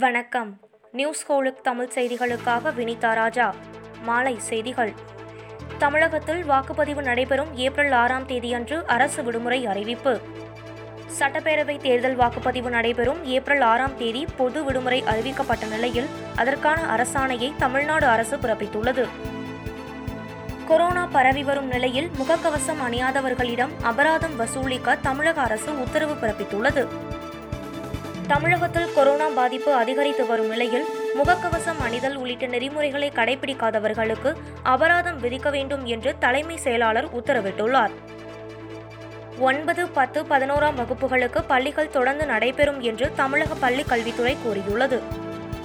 வணக்கம். நியூஸ் ஹோலுக் தமிழ் செய்திகளுக்காக வினிதா ராஜா. மாலை செய்திகள். தமிழகத்தில் வாக்குப்பதிவு நடைபெறும் ஏப்ரல் ஆறாம் தேதியன்று அரசு விடுமுறை அறிவிப்பு. சட்டப்பேரவை தேர்தல் வாக்குப்பதிவு நடைபெறும் ஏப்ரல் ஆறாம் தேதி பொது விடுமுறை அறிவிக்கப்பட்ட நிலையில் அதற்கான அரசாணையை தமிழ்நாடு அரசு பிறப்பித்துள்ளது. கொரோனா பரவி வரும் நிலையில் முகக்கவசம் அணியாதவர்களிடம் அபராதம் வசூலிக்க தமிழக அரசு உத்தரவு பிறப்பித்துள்ளது. தமிழகத்தில் கொரோனா பாதிப்பு அதிகரித்து வரும் நிலையில் முகக்கவசம் அணிதல் உள்ளிட்ட நெறிமுறைகளை கடைபிடிக்காதவர்களுக்கு அபராதம் விதிக்க வேண்டும் என்று தலைமை செயலாளர் உத்தரவிட்டுள்ளார். ஒன்பது பத்து பதினோராம் வகுப்புகளுக்கு பள்ளிகள் தொடர்ந்து நடைபெறும் என்று தமிழக பள்ளிக் கல்வித்துறை கூறியுள்ளது.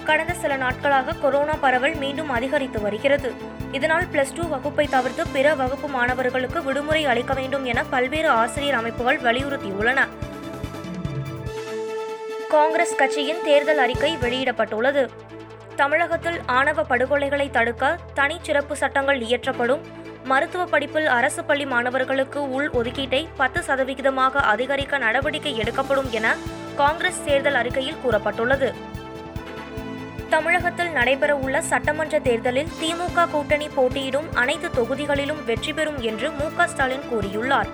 கடந்த சில நாட்களாக கொரோனா பரவல் மீண்டும் அதிகரித்து வருகிறது. இதனால் பிளஸ் டூ வகுப்பை தவிர்த்து பிற வகுப்பு மாணவர்களுக்கு விடுமுறை அளிக்க வேண்டும் என பல்வேறு ஆசிரியர் அமைப்புகள் வலியுறுத்தியுள்ளன. காங்கிரஸ் கட்சியின் தேர்தல் அறிக்கை வெளியிடப்பட்டுள்ளது. தமிழகத்தில் ஆணவ படுகொலைகளை தடுக்க தனி சிறப்பு சட்டங்கள் இயற்றப்படும். மருத்துவ படிப்பில் அரசு பள்ளி மாணவர்களுக்கு உள் ஒதுக்கீட்டை பத்து சதவிகிதமாக அதிகரிக்க நடவடிக்கை எடுக்கப்படும் என காங்கிரஸ் தேர்தல் அறிக்கையில் கூறப்பட்டுள்ளது. தமிழகத்தில் நடைபெறவுள்ள சட்டமன்ற தேர்தலில் திமுக கூட்டணி போட்டியிடும் அனைத்து தொகுதிகளிலும் வெற்றி பெறும் என்று மு க ஸ்டாலின் கூறியுள்ளார்.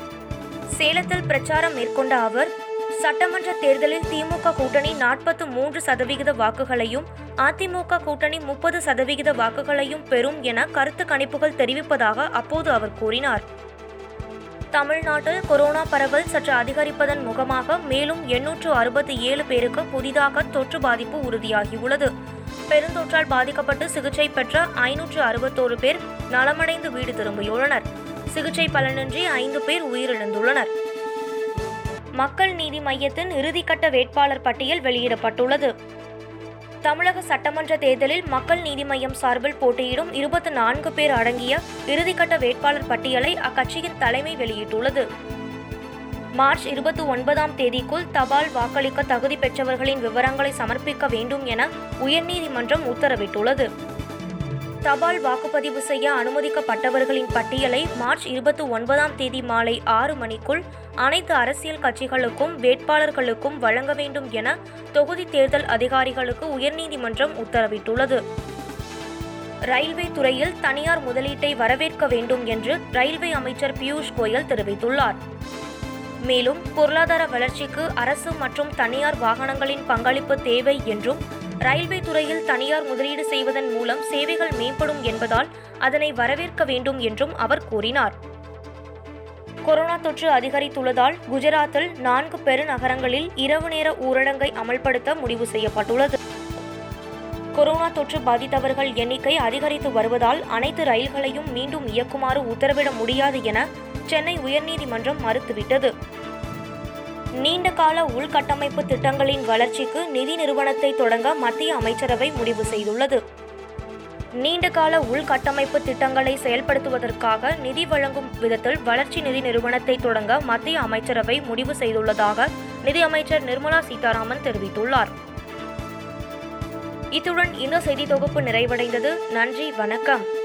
சேலத்தில் பிரச்சாரம் மேற்கொண்ட அவர் சட்டமன்ற தேர்தலில் திமுக கூட்டணி நாற்பத்து மூன்று சதவிகித வாக்குகளையும் அதிமுக கூட்டணி முப்பது சதவிகித வாக்குகளையும் பெறும் என கருத்து கணிப்புகள் தெரிவிப்பதாக அப்போது அவர் கூறினார். தமிழ்நாட்டில் கொரோனா பரவல் சற்று அதிகரிப்பதன் முகமாக மேலும் எண்ணூற்று அறுபத்தி ஏழு பேருக்கு புதிதாக தொற்று பாதிப்பு உறுதியாகியுள்ளது. பெருந்தொற்றால் பாதிக்கப்பட்டு சிகிச்சை பெற்ற ஐநூற்று அறுபத்தோரு பேர் நலமடைந்து வீடு திரும்பியுள்ளனர். சிகிச்சை பலனின்றி ஐந்து பேர் உயிரிழந்துள்ளனர். மக்கள் நீதி மையத்தின் இறுதிக்கட்ட வேட்பாளர் பட்டியல் வெளியிடப்பட்டுள்ளது. தமிழக சட்டமன்ற தேர்தலில் மக்கள் நீதி மையம் சார்பில் போட்டியிடும் இருபத்தி நான்கு பேர் அடங்கிய இறுதிக்கட்ட வேட்பாளர் பட்டியலை அக்கட்சியின் தலைமை வெளியிட்டுள்ளது. மார்ச் இருபத்தி ஒன்பதாம் தேதிக்குள் தபால் வாக்களிக்க தகுதி பெற்றவர்களின் விவரங்களை சமர்ப்பிக்க வேண்டும் என உயர்நீதிமன்றம் உத்தரவிட்டுள்ளது. தபால் வாக்குப்பதிவு செய்ய அனுமதிக்கப்பட்டவர்களின் பட்டியலை மார்ச் இருபத்தி ஒன்பதாம் தேதி மாலை ஆறு மணிக்குள் அனைத்து அரசியல் கட்சிகளுக்கும் வேட்பாளர்களுக்கும் வழங்க வேண்டும் என தொகுதி தேர்தல் அதிகாரிகளுக்கு உயர்நீதிமன்றம் உத்தரவிட்டுள்ளது. ரயில்வே துறையில் தனியார் முதலீட்டை வரவேற்க வேண்டும் என்று ரயில்வே அமைச்சர் பியூஷ் கோயல் தெரிவித்துள்ளார். மேலும் பொருளாதார வளர்ச்சிக்கு அரசு மற்றும் தனியார் வாகனங்களின் பங்களிப்பு தேவை என்றும் ரயில்வே துறையில் தனியார் முதலீடு செய்வதன் மூலம் சேவைகள் மேம்படும் என்பதால் அதனை வரவேற்க வேண்டும் என்றும் அவர் கூறினார். கொரோனா தொற்று அதிகரித்துள்ளதால் குஜராத்தில் நான்கு பெருநகரங்களில் இரவு நேர ஊரடங்கை அமல்படுத்த முடிவு செய்யப்பட்டுள்ளது. கொரோனா தொற்று பாதித்தவர்கள் எண்ணிக்கை அதிகரித்து வருவதால் அனைத்து ரயில்களையும் மீண்டும் இயக்குமாறு உத்தரவிட முடியாது என சென்னை உயர்நீதிமன்றம் மறுத்துவிட்டது. நீண்டகால உள்கட்டமைப்பு திட்டங்களின் வளர்ச்சிக்கு நிதி நிறுவனத்தை தொடங்க மத்திய அமைச்சரவை முடிவு செய்துள்ளது. நீண்டகால உள்கட்டமைப்பு திட்டங்களை செயல்படுத்துவதற்காக நிதி வழங்கும் விதத்தில் வளர்ச்சி நிதி நிறுவனத்தை தொடங்க மத்திய அமைச்சரவை முடிவு செய்துள்ளதாக நிதியமைச்சர் நிர்மலா சீதாராமன் தெரிவித்துள்ளார். இத்துடன் இந்த செய்தி தொகுப்பு நிறைவடைந்தது. நன்றி வணக்கம்.